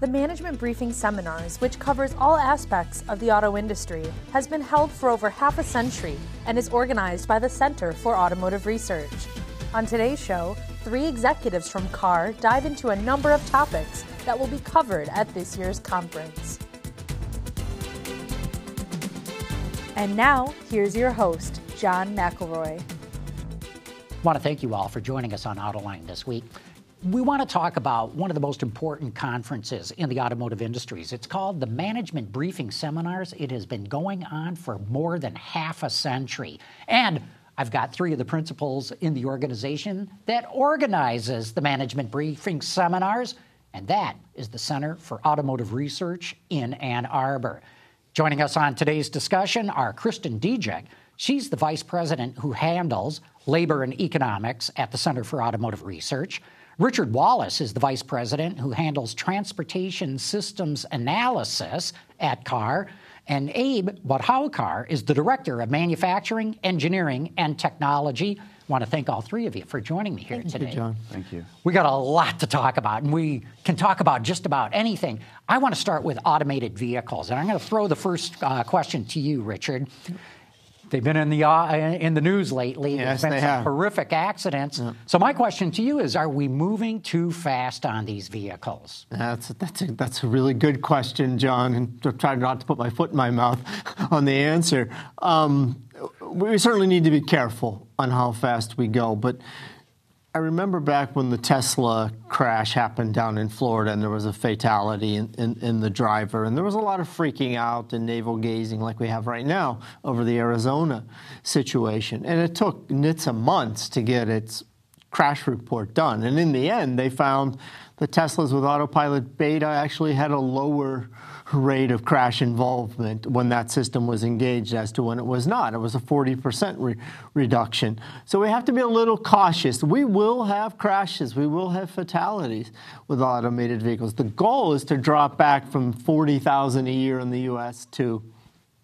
The Management Briefing Seminars, which covers all aspects of the auto industry, has been held for over half a century and is organized by the Center for Automotive Research. On today's show, three executives from CAR dive into a number of topics that will be covered at this year's conference. And now, here's your host, John McElroy. I want to thank you all for joining us on Autoline this week we want to talk about one of the most important conferences in the automotive industries. It's called the Management Briefing Seminars. It has been going on for more than half a century. And I've got three of the principals in the organization that organizes the Management Briefing Seminars, and that is the Center for Automotive Research in Ann Arbor. Joining us on today's discussion are Kristin Dziczek. She's the vice president who handles labor and economics at the Center for Automotive Research. Richard Wallace is the vice president who handles transportation systems analysis at CAR. And Abe Vadhavkar is the director of manufacturing, engineering, and technology. I want to thank all three of you for joining me here thank today. You, John. Thank you. We got a lot to talk about, and we can talk about just about anything. I want to start with automated vehicles, and I'm going to throw the first uh, question to you, Richard. They've been in the uh, in the news lately. Yes, There's been they some have. horrific accidents. Yeah. So my question to you is: Are we moving too fast on these vehicles? That's that's a, that's a really good question, John. And I'm trying not to put my foot in my mouth on the answer. Um, we certainly need to be careful on how fast we go, but I remember back when the Tesla crash happened down in Florida and there was a fatality in, in, in, the driver. And there was a lot of freaking out and navel gazing like we have right now over the Arizona situation. And it took NHTSA months to get its crash report done. And in the end, they found the Teslas with autopilot beta actually had a lower rate of crash involvement when that system was engaged as to when it was not. It was a 40% re- reduction. So we have to be a little cautious. We will have crashes, we will have fatalities with automated vehicles. The goal is to drop back from 40,000 a year in the US to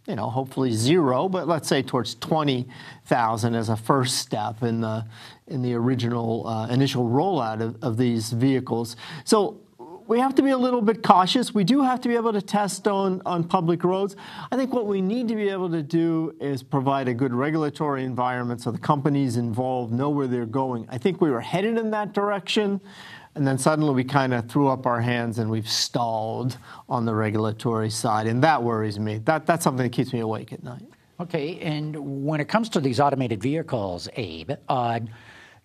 you know, hopefully zero, but let's say towards 20,000 as a first step in the in the original uh, initial rollout of, of these vehicles. So we have to be a little bit cautious. We do have to be able to test on, on public roads. I think what we need to be able to do is provide a good regulatory environment so the companies involved know where they're going. I think we were headed in that direction. And then suddenly we kind of threw up our hands and we've stalled on the regulatory side. And that worries me. That, that's something that keeps me awake at night. Okay, and when it comes to these automated vehicles, Abe, uh,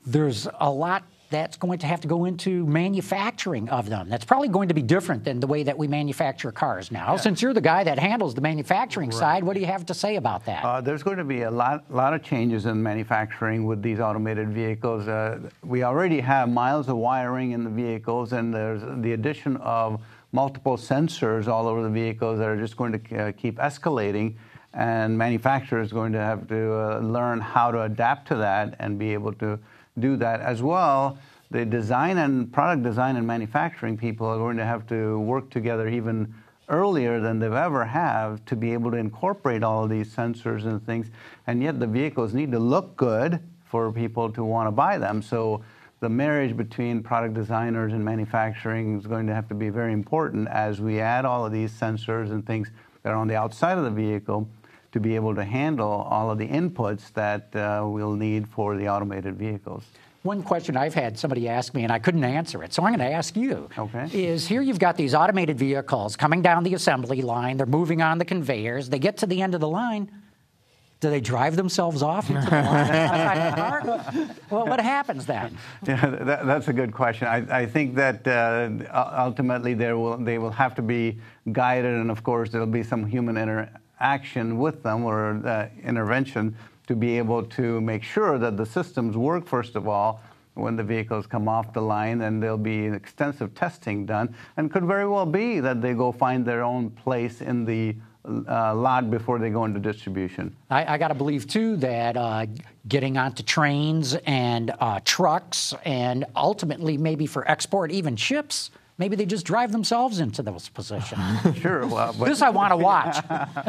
there's a lot that's going to have to go into manufacturing of them. That's probably going to be different than the way that we manufacture cars now. Yeah. Since you're the guy that handles the manufacturing right. side, what do you have to say about that? Uh, there's going to be a lot, lot of changes in manufacturing with these automated vehicles. Uh, we already have miles of wiring in the vehicles, and there's the addition of multiple sensors all over the vehicles that are just going to uh, keep escalating and manufacturers are going to have to uh, learn how to adapt to that and be able to do that as well. The design and product design and manufacturing people are going to have to work together even earlier than they've ever have to be able to incorporate all of these sensors and things. And yet the vehicles need to look good for people to want to buy them. So the marriage between product designers and manufacturing is going to have to be very important as we add all of these sensors and things that are on the outside of the vehicle to be able to handle all of the inputs that uh, we'll need for the automated vehicles. One question I've had somebody ask me, and I couldn't answer it, so I'm going to ask you. Okay. Is here you've got these automated vehicles coming down the assembly line, they're moving on the conveyors, they get to the end of the line. Do they drive themselves off into the line? well, what happens then? Yeah, that, that's a good question. I, I think that uh, ultimately there will, they will have to be guided, and of course, there'll be some human inter- action with them or uh, intervention to be able to make sure that the systems work, first of all, when the vehicles come off the line, and there'll be extensive testing done. And could very well be that they go find their own place in the uh, lot before they go into distribution. I, I got to believe, too, that uh, getting onto trains and uh, trucks and ultimately maybe for export, even ships, maybe they just drive themselves into those positions. sure. Well, but this I want to watch.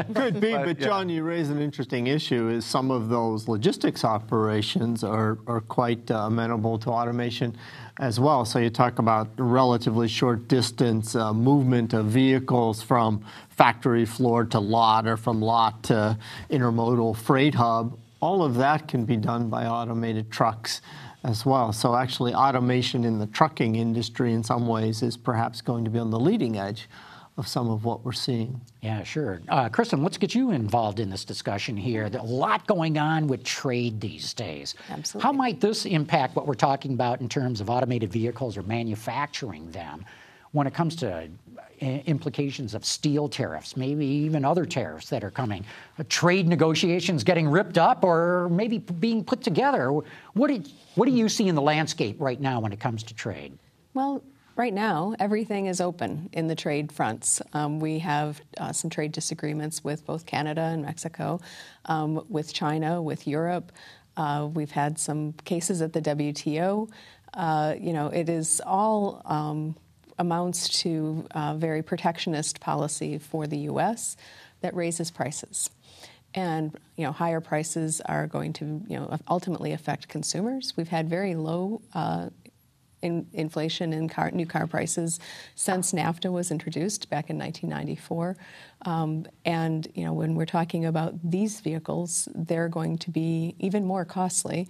Could be, but, John, you raise an interesting issue. Is some of those logistics operations are are quite uh, amenable to automation as well. So you talk about relatively short distance uh, movement of vehicles from factory floor to lot or from lot to intermodal freight hub. All of that can be done by automated trucks as well. So actually, automation in the trucking industry, in some ways, is perhaps going to be on the leading edge of some of what we're seeing. Yeah, sure. Uh, Kristin, let's get you involved in this discussion here. There's a lot going on with trade these days. Absolutely. How might this impact what we're talking about in terms of automated vehicles or manufacturing them when it comes to implications of steel tariffs, maybe even other tariffs that are coming, uh, trade negotiations getting ripped up or maybe being put together? What do, what do you see in the landscape right now when it comes to trade? Well, Right now, everything is open in the trade fronts. Um, we have uh, some trade disagreements with both Canada and Mexico, um, with China, with Europe. Uh, we've had some cases at the WTO. Uh, you know, it is all um, amounts to a very protectionist policy for the U.S. that raises prices. And you know, higher prices are going to you know ultimately affect consumers. We've had very low uh, in inflation in car, new car prices since NAFTA was introduced back in 1994. Um, and you know, when we're talking about these vehicles, they're going to be even more costly.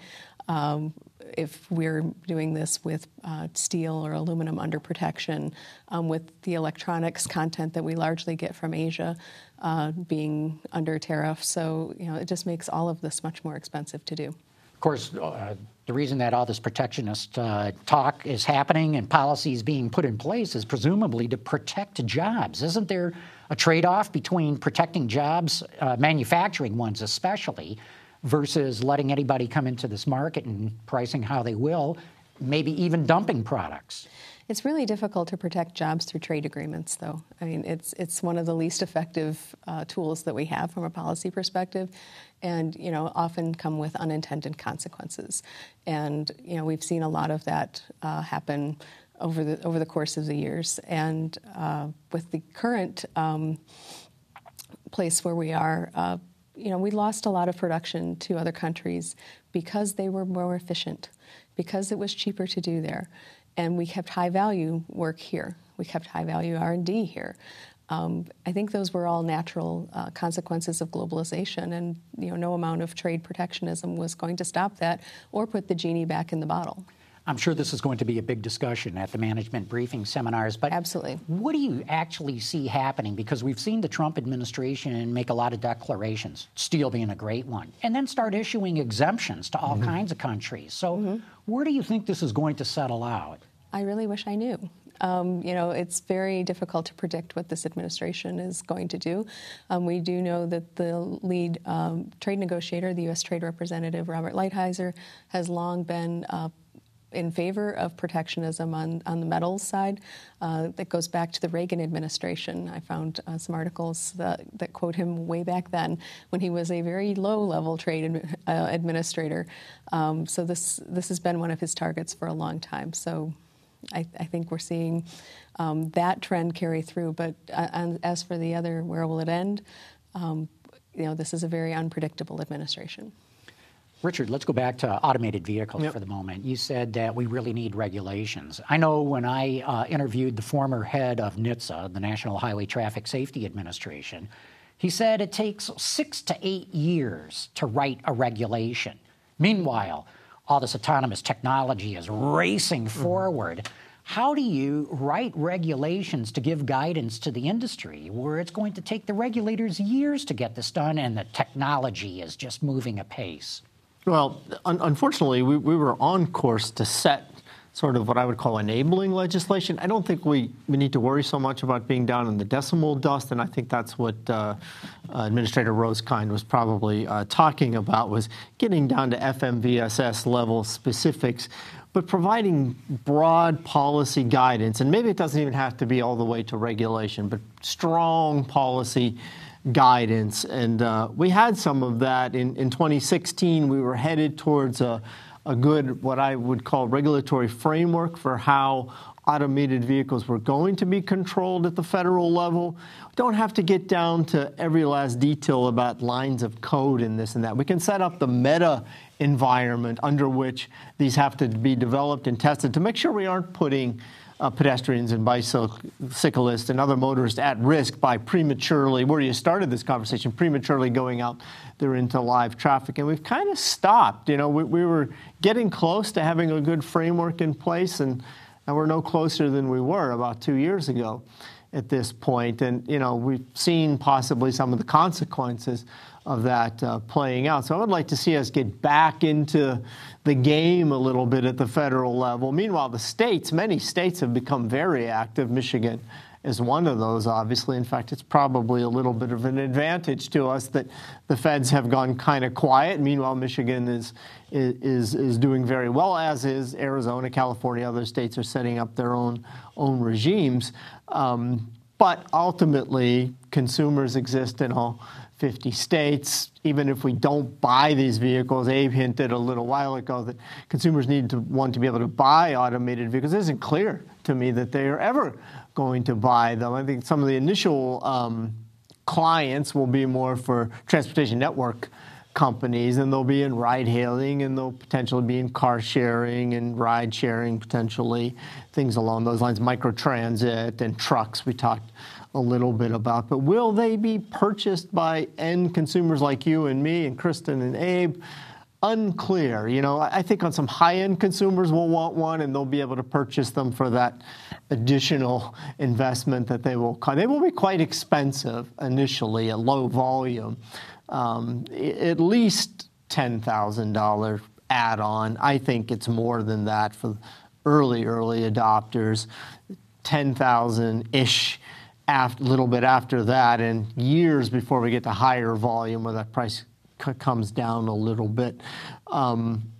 Um, if we're doing this with uh, steel or aluminum under protection, um, with the electronics content that we largely get from Asia uh, being under tariff. So, you know, it just makes all of this much more expensive to do. Of course, uh, the reason that all this protectionist uh, talk is happening and policies being put in place is presumably to protect jobs. Isn't there a trade off between protecting jobs, uh, manufacturing ones especially, versus letting anybody come into this market and pricing how they will, maybe even dumping products? It's really difficult to protect jobs through trade agreements, though. I mean, it's it's one of the least effective uh, tools that we have from a policy perspective, and you know, often come with unintended consequences. And you know, we've seen a lot of that uh, happen over the over the course of the years. And uh, with the current um, place where we are. Uh, you know, we lost a lot of production to other countries because they were more efficient, because it was cheaper to do there and we kept high value work here. We kept high value R&D here. Um, I think those were all natural uh, consequences of globalization, and you know, no amount of trade protectionism was going to stop that or put the genie back in the bottle. I'm sure this is going to be a big discussion at the management briefing seminars, but absolutely, what do you actually see happening? Because we've seen the Trump administration make a lot of declarations, steel being a great one, and then start issuing exemptions to all mm-hmm. kinds of countries. So, mm-hmm. where do you think this is going to settle out? I really wish I knew. Um, you know, it's very difficult to predict what this administration is going to do. Um, we do know that the lead um, trade negotiator, the U.S. Trade Representative Robert Lighthizer, has long been uh, in favor of protectionism on, on the metals side. Uh, that goes back to the Reagan administration. I found uh, some articles that, that, quote him way back then when he was a very low level trade uh, administrator. Um, so this, this has been one of his targets for a long time. So I, I think we're seeing um, that trend carry through. But uh, as for the other, where will it end? Um, you know, this is a very unpredictable administration. Richard, let's go back to automated vehicles yep. for the moment. You said that we really need regulations. I know when I uh, interviewed the former head of NHTSA, the National Highway Traffic Safety Administration, he said it takes six to eight years to write a regulation. Meanwhile, all this autonomous technology is racing mm-hmm. forward. How do you write regulations to give guidance to the industry where it's going to take the regulators years to get this done and the technology is just moving apace? Well, un- unfortunately, we, we were on course to set sort of what I would call enabling legislation. I don't think we, we need to worry so much about being down in the decimal dust, and I think that's what uh, Administrator Rosekind was probably uh, talking about, was getting down to FMVSS level specifics, but providing broad policy guidance, and maybe it doesn't even have to be all the way to regulation, but strong policy guidance. And uh, we had some of that in, in 2016. We were headed towards a a good, what I would call regulatory framework for how automated vehicles were going to be controlled at the federal level. Don't have to get down to every last detail about lines of code and this and that. We can set up the meta environment under which these have to be developed and tested to make sure we aren't putting uh, pedestrians and bicyclists and other motorists at risk by prematurely, where you started this conversation, prematurely going out there into live traffic. And we've kind of stopped. You know, we, we were getting close to having a good framework in place, and, and we're no closer than we were about two years ago at this point. And, you know, we've seen possibly some of the consequences of that uh, playing out. So I would like to see us get back into the game a little bit at the federal level. Meanwhile, the states, many states have become very active. Michigan is one of those, obviously. In fact, it's probably a little bit of an advantage to us that the feds have gone kind of quiet. Meanwhile, Michigan is, is, is doing very well, as is Arizona, California. Other states are setting up their own, own regimes. Um, but ultimately, consumers exist in all 50 states. Even if we don't buy these vehicles, Abe hinted a little while ago that consumers need to want to be able to buy automated vehicles. It isn't clear to me that they are ever going to buy them. I think some of the initial um, clients will be more for transportation network companies, and they'll be in ride hailing, and they'll potentially be in car sharing and ride sharing, potentially things along those lines, microtransit and trucks. We talked a little bit about. But will they be purchased by end consumers like you and me and Kristin and Abe? Unclear. You know, I think on some high end consumers will want one and they'll be able to purchase them for that additional investment that they will. They will be quite expensive initially a low volume, um, at least $10,000 add on. I think it's more than that for early, early adopters. 10,000 ish a little bit after that, and years before we get to higher volume where that price comes down a little bit. Um,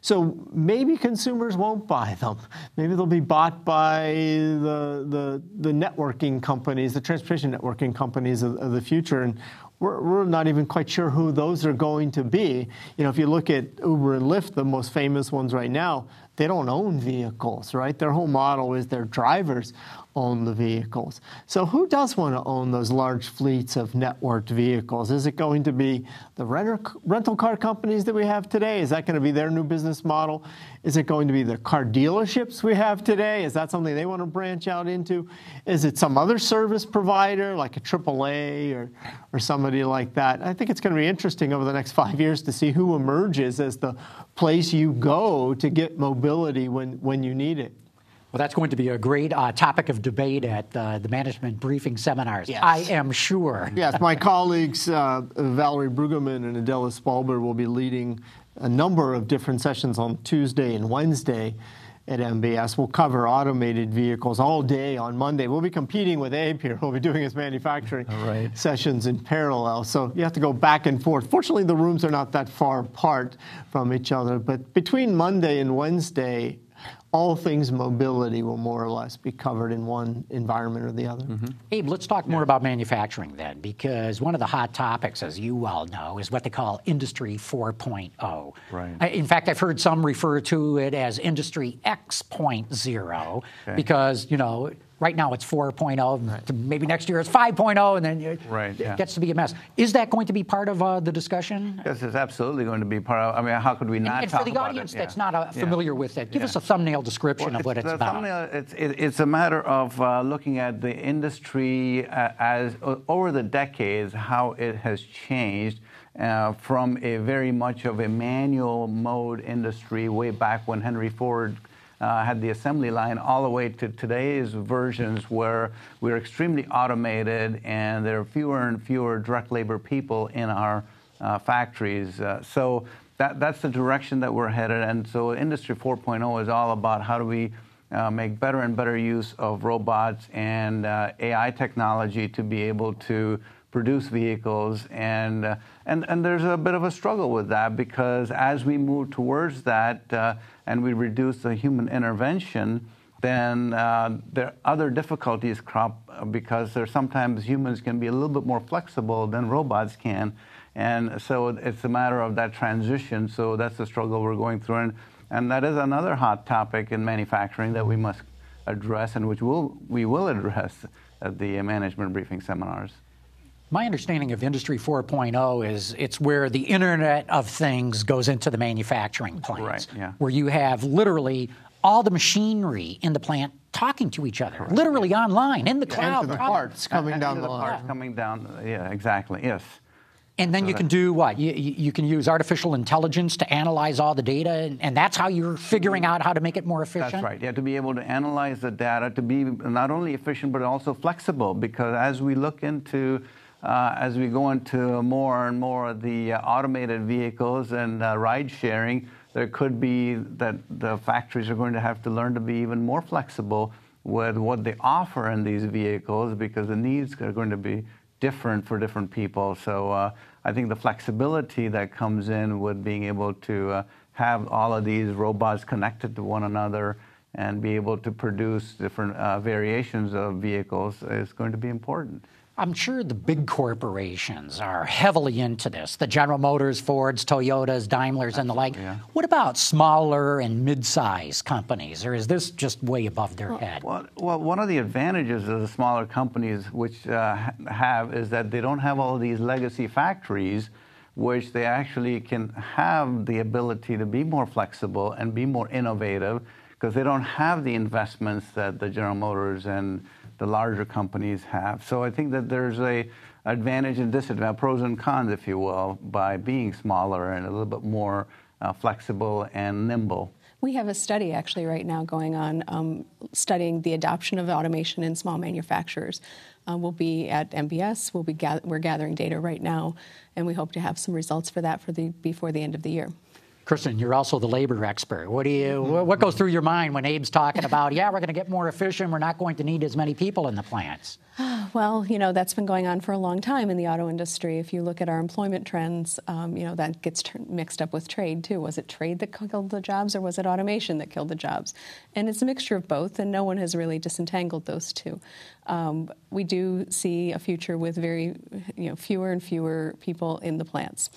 so maybe consumers won't buy them. Maybe they'll be bought by the, the, the networking companies, the transportation networking companies of, of the future. And we're, we're, not even quite sure who those are going to be. You know, if you look at Uber and Lyft, the most famous ones right now, they don't own vehicles, right? Their whole model is their drivers own the vehicles. So, who does want to own those large fleets of networked vehicles? Is it going to be the renter, rental car companies that we have today? Is that going to be their new business model? Is it going to be the car dealerships we have today? Is that something they want to branch out into? Is it some other service provider like a AAA or, or somebody like that? I think it's going to be interesting over the next five years to see who emerges as the place you go to get mobility when, when you need it. Well, that's going to be a great uh, topic of debate at uh, the management briefing seminars. Yes. I am sure. Yes, my colleagues uh, Valerie Brugeman and Adela Spulber will be leading a number of different sessions on Tuesday and Wednesday at MBS. We'll cover automated vehicles all day on Monday. We'll be competing with Abe here. We'll be doing his manufacturing right. sessions in parallel. So you have to go back and forth. Fortunately, the rooms are not that far apart from each other. But between Monday and Wednesday, all things mobility will more or less be covered in one environment or the other. Mm-hmm. Abe, let's talk more about manufacturing then, because one of the hot topics, as you well know, is what they call Industry 4.0. Right. In fact, I've heard some refer to it as Industry X.0 okay. because, you know, Right now it's 4.0. Right. Maybe next year it's 5.0, and then it, right, yeah. gets to be a mess. Is that going to be part of uh, the discussion? Yes, it's absolutely going to be part of. I mean, how could we not? And, and for the audience that's not uh, familiar yeah. with it, give us a thumbnail description well, of what it's, it's about. Thumbnail, it's, it, it's a matter of uh, looking at the industry uh, as over the decades how it has changed. Uh, from a very much of a manual mode industry way back when Henry Ford uh, had the assembly line all the way to today's versions where we're extremely automated and there are fewer and fewer direct labor people in our uh, factories. Uh, so that, that's the direction that we're headed. And so Industry 4.0 is all about how do we uh, make better and better use of robots and uh, AI technology to be able to produce vehicles and uh, and and there's a bit of a struggle with that because as we move towards that uh, and we reduce the human intervention then uh, there other difficulties crop because there sometimes humans can be a little bit more flexible than robots can. And so it's a matter of that transition. So that's the struggle we're going through. And and that is another hot topic in manufacturing that we must address and which we'll, we will address at the management briefing seminars. My understanding of Industry 4.0 is it's where the Internet of Things goes into the manufacturing plants. Right, yeah. Where you have literally all the machinery in the plant talking to each other, literally online, in the cloud. The parts coming And down the the parts line. coming down, yeah, exactly, yes. And then you can do what? You, you you can use artificial intelligence to analyze all the data, and, and that's how you're figuring out how to make it more efficient? That's right. Yeah, to be able to analyze the data, to be not only efficient but also flexible, because as we look into, uh, as we go into more and more of the uh, automated vehicles and uh, ride sharing, there could be that the factories are going to have to learn to be even more flexible with what they offer in these vehicles, because the needs are going to be different for different people. So uh, I think the flexibility that comes in with being able to uh, have all of these robots connected to one another and be able to produce different uh, variations of vehicles is going to be important. I'm sure the big corporations are heavily into this the General Motors, Fords, Toyotas, Daimlers, and the like. yeah. What about smaller and mid sized companies, or is this just way above their head? Well, well, one of the advantages of the smaller companies which uh, have is that they don't have all these legacy factories, which they actually can have the ability to be more flexible and be more innovative because they don't have the investments that the General Motors and the larger companies have. So I think that there's a advantage and disadvantage, pros and cons, if you will, by being smaller and a little bit more uh, flexible and nimble. We have a study actually right now going on um, studying the adoption of automation in small manufacturers. Uh, we'll be at MBS. We'll be gath- we're gathering data right now, and we hope to have some results for that for the before the end of the year. Kristin, you're also the labor expert. What do you? What goes through your mind when Abe's talking about? Yeah, we're going to get more efficient. We're not going to need as many people in the plants. Well, you know, that's been going on for a long time in the auto industry. If you look at our employment trends, um, you know, that gets tr- mixed up with trade too. Was it trade that killed the jobs or was it automation that killed the jobs? And it's a mixture of both, and no one has really disentangled those two. Um, we do see a future with very, you know, fewer and fewer people in the plants.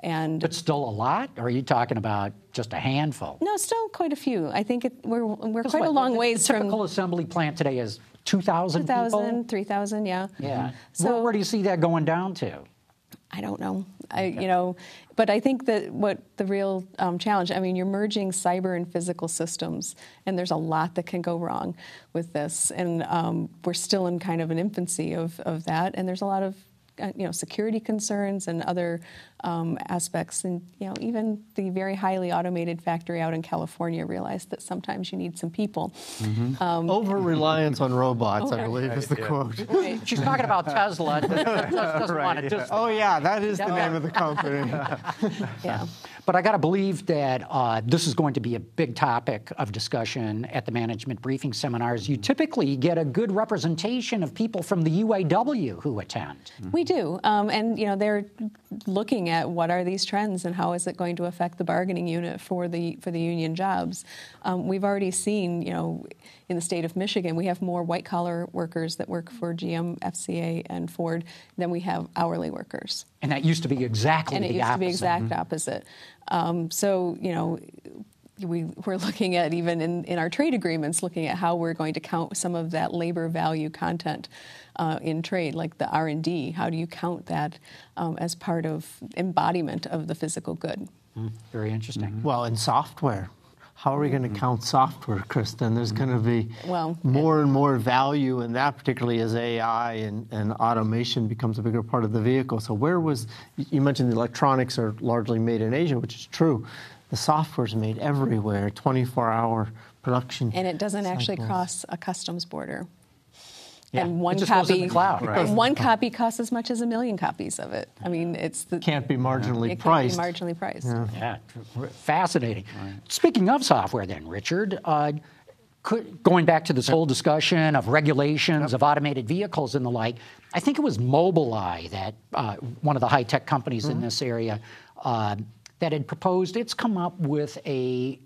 And But still a lot? Or are you talking about just a handful? no, still quite a few. I think it, we're, we're quite a long the- ways the from typical assembly plant today is 2,000 people? 2,000, 3,000, yeah. Yeah. So where, where do you see that going down to? I don't know. I, you know, but I think that what the real um, challenge. I mean, you're merging cyber and physical systems, and there's a lot that can go wrong with this, and um, we're still in kind of an infancy of of that, and there's a lot of uh, you know security concerns and other um, aspects, and you know even the very highly automated factory out in California realized that sometimes you need some people. Over reliance on robots, I Okay. believe, is the quote. She's talking about Tesla. Just, doesn't want to just Oh, yeah, that is the name of the company. Yeah. But I got to believe that uh, this is going to be a big topic of discussion at the management briefing seminars. You typically get a good representation of people from the UAW who attend. We do, um, and you know they're looking at what are these trends and how is it going to affect the bargaining unit for the for the union jobs. Um, we've already seen, you know, in the state of Michigan, we have more white collar workers that work for GM, FCA, and Ford than we have hourly workers, And that used to be exactly and it used opposite. to be exact opposite. Um, so you know. We, we're looking at even in, in our trade agreements, looking at how we're going to count some of that labor value content uh, in trade, like the R and D. How do you count that um, as part of embodiment of the physical good? Very interesting. Well, in software, how are we going to mm-hmm. count software, Kristin? There's going to be Well, more and more value in that, particularly as AI and, and automation becomes a bigger part of the vehicle. So, where was you mentioned the electronics are largely made in Asia, which is true. The software's made everywhere, 24 hour production. And it doesn't actually cross a customs border. Yeah, And one just copy, cloud. Right. and one copy costs as much as a million copies of it. I mean, it's the Can't be marginally it can't priced. be marginally priced. Yeah, tr- fascinating. Speaking of software, then, Richard, uh, could, going back to this whole discussion of regulations of automated vehicles and the like, I think it was Mobileye that uh, one of the high tech companies in this area uh, that had proposed. It's come up with a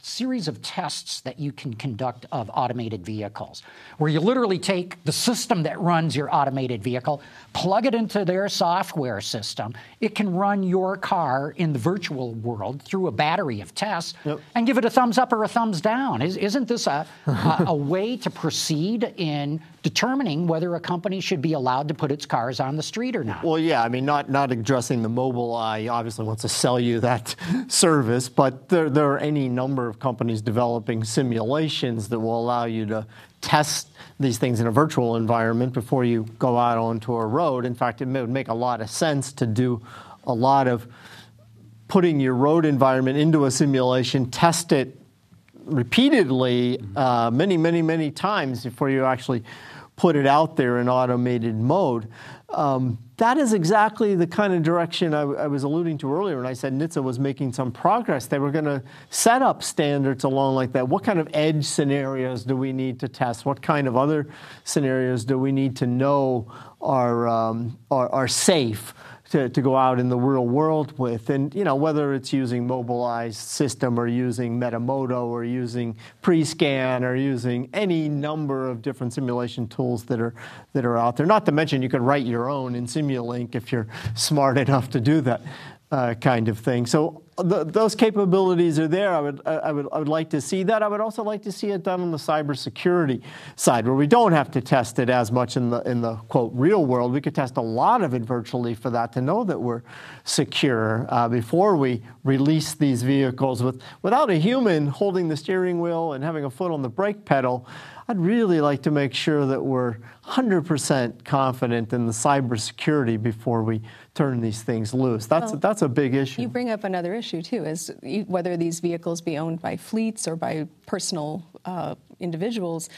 series of tests that you can conduct of automated vehicles, where you literally take the system that runs your automated vehicle, plug it into their software system. It can run your car in the virtual world through a battery of tests yep. and give it a thumbs up or a thumbs down. Is, not this a, a, a way to proceed in determining whether a company should be allowed to put its cars on the street or not? Well, yeah, I mean, not, not addressing the Mobileye obviously wants to sell you that service, but there, there are any number of companies developing simulations that will allow you to test these things in a virtual environment before you go out onto a road. In fact, it would make a lot of sense to do a lot of putting your road environment into a simulation, test it repeatedly, uh, many, many, many times before you actually put it out there in automated mode. Um, that is exactly the kind of direction I, I, was alluding to earlier when I said NHTSA was making some progress. They were going to set up standards along like that. What kind of edge scenarios do we need to test? What kind of other scenarios do we need to know are, um, are, are safe? To, to go out in the real world with. And you know, whether it's using Mobileye's system or using Metamoto or using Prescan or using any number of different simulation tools that are that are out there. Not to mention you could write your own in Simulink if you're smart enough to do that uh, kind of thing. So the, those capabilities are there. I would, I, would, I would like to see that. I would also like to see it done on the cybersecurity side, where we don't have to test it as much in the in the quote real world. We could test a lot of it virtually for that to know that we're secure uh, before we release these vehicles with without a human holding the steering wheel and having a foot on the brake pedal. I'd really like to make sure that we're 100% confident in the cybersecurity before we turn these things loose. That's, well, that's a big issue. You bring up another issue, too, is whether these vehicles be owned by fleets or by personal uh, individuals.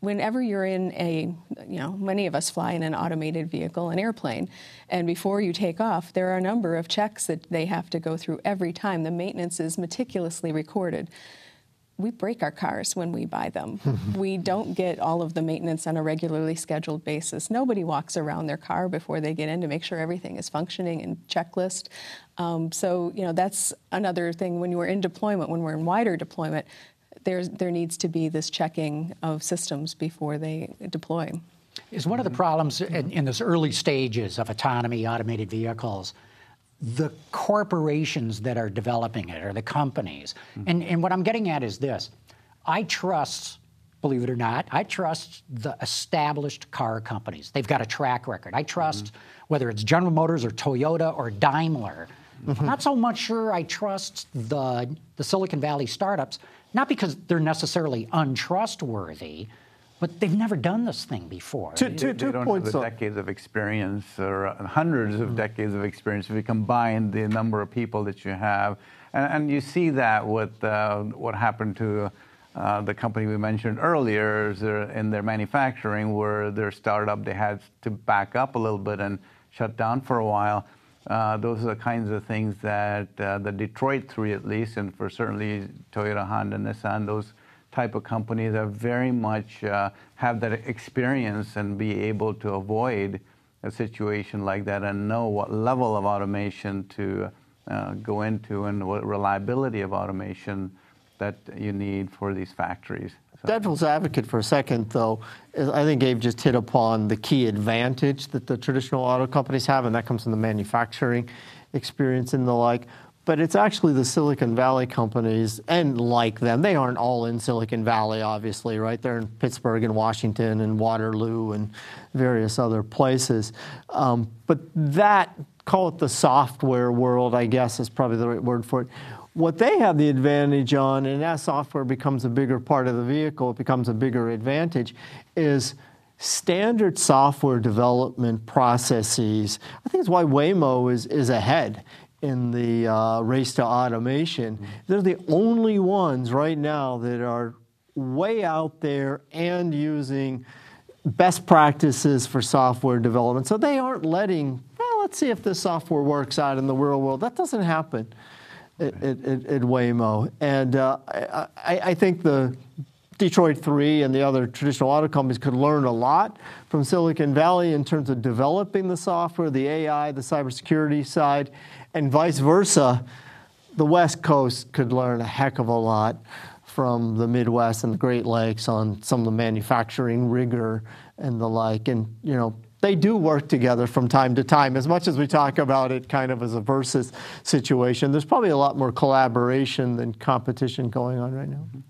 Whenever you're in a, you know, many of us fly in an automated vehicle, an airplane, and before you take off, there are a number of checks that they have to go through every time. The maintenance is meticulously recorded we break our cars when we buy them. we don't get all of the maintenance on a regularly scheduled basis. Nobody walks around their car before they get in to make sure everything is functioning and checklist. Um, so, you know, that's another thing when we're in deployment, when we're in wider deployment, there's, there needs to be this checking of systems before they deploy. Is one of the problems in, in this early stages of autonomy, automated vehicles, the corporations that are developing it or the companies. Mm-hmm. And, and what I'm getting at is this I trust, believe it or not, I trust the established car companies. They've got a track record. I trust mm-hmm. whether it's General Motors or Toyota or Daimler. Mm-hmm. I'm not so much sure I trust the, the Silicon Valley startups, not because they're necessarily untrustworthy but they've never done this thing before. Two, two, two they don't points have the decades of experience or hundreds of mm-hmm. decades of experience if you combine the number of people that you have. And, and you see that with uh, what happened to uh, the company we mentioned earlier in their manufacturing, where their startup, they had to back up a little bit and shut down for a while. Uh, those are the kinds of things that uh, the Detroit Three, at least, and for certainly Toyota, Honda, and Nissan, those type of companies that very much uh, have that experience and be able to avoid a situation like that and know what level of automation to uh, go into and what reliability of automation that you need for these factories. So. Devil's advocate for a second, though, I think Abe just hit upon the key advantage that the traditional auto companies have, and that comes from the manufacturing experience and the like but it's actually the Silicon Valley companies and like them. They aren't all in Silicon Valley, obviously, right? They're in Pittsburgh and Washington and Waterloo and various other places. Um, but that, call it the software world, I guess is probably the right word for it. What they have the advantage on, and as software becomes a bigger part of the vehicle, it becomes a bigger advantage, is standard software development processes. I think it's why Waymo is, is ahead in the uh, race to automation. Mm-hmm. They're the only ones right now that are way out there and using best practices for software development. So they aren't letting, well, let's see if this software works out in the real world. That doesn't happen at, at, at Waymo. And uh, I, I think the Detroit 3 and the other traditional auto companies could learn a lot from Silicon Valley in terms of developing the software, the AI, the cybersecurity side, and vice versa. the West Coast could learn a heck of a lot from the Midwest and the Great Lakes on some of the manufacturing rigor and the like. And, you know, they do work together from time to time. As much as we talk about it kind of as a versus situation, there's probably a lot more collaboration than competition going on right now. Mm-hmm.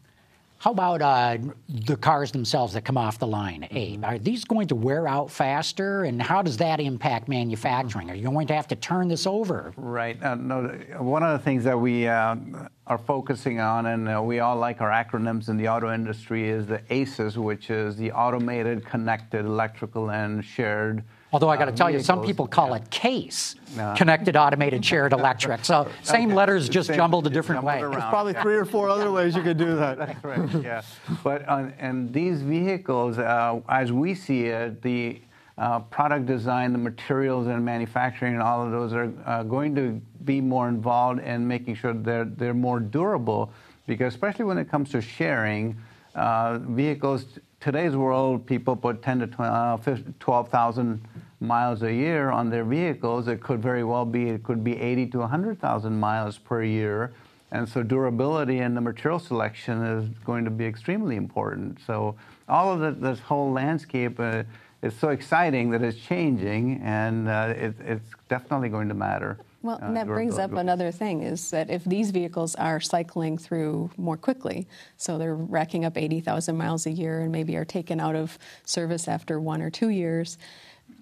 How about uh, the cars themselves that come off the line, Abe? Are these going to wear out faster, and how does that impact manufacturing? Are you going to have to turn this over? Right. Uh, no, one of the things that we uh, are focusing on, and uh, we all like our acronyms in the auto industry, is the ACES, which is the Automated, Connected, Electrical, and Shared Although I got to uh, tell you, some people call yeah. it CASE, Connected Automated Shared Electric. So same okay. letters, just same, jumbled a different way. There's probably yeah. three or four other ways you could do that. That's right. Yeah. But uh, and these vehicles, uh, as we see it, the uh, product design, the materials and manufacturing, and all of those are uh, going to be more involved in making sure they're they're more durable. Because especially when it comes to sharing uh, vehicles, today's world, people put 10 to 12,000 miles a year on their vehicles. It could very well be, it could be 80 to 100,000 miles per year. And so durability and the material selection is going to be extremely important. So all of the, this whole landscape uh, is so exciting that it's changing, and uh, it, it's definitely going to matter. Well, and that brings up another thing is that if these vehicles are cycling through more quickly, so they're racking up 80,000 miles a year and maybe are taken out of service after one or two years,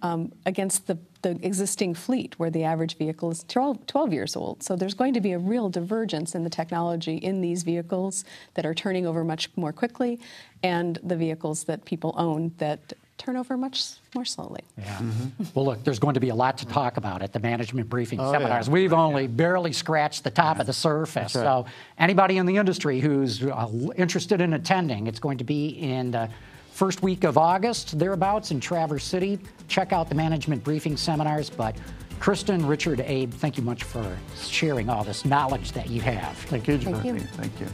um, against the, the, existing fleet where the average vehicle is 12, 12, years old. So there's going to be a real divergence in the technology in these vehicles that are turning over much more quickly and the vehicles that people own that turn over much more slowly. Yeah. Mm-hmm. Well, look, there's going to be a lot to talk about at the management briefing oh, seminars. Yeah. We've only barely scratched the top of the surface. Right. So anybody in the industry who's uh, interested in attending, it's going to be in the first week of August, thereabouts in Traverse City. Check out the management briefing seminars. But Kristin, Richard, Abe, thank you much for sharing all this knowledge that you have. Thank you, Thank you. Thank you.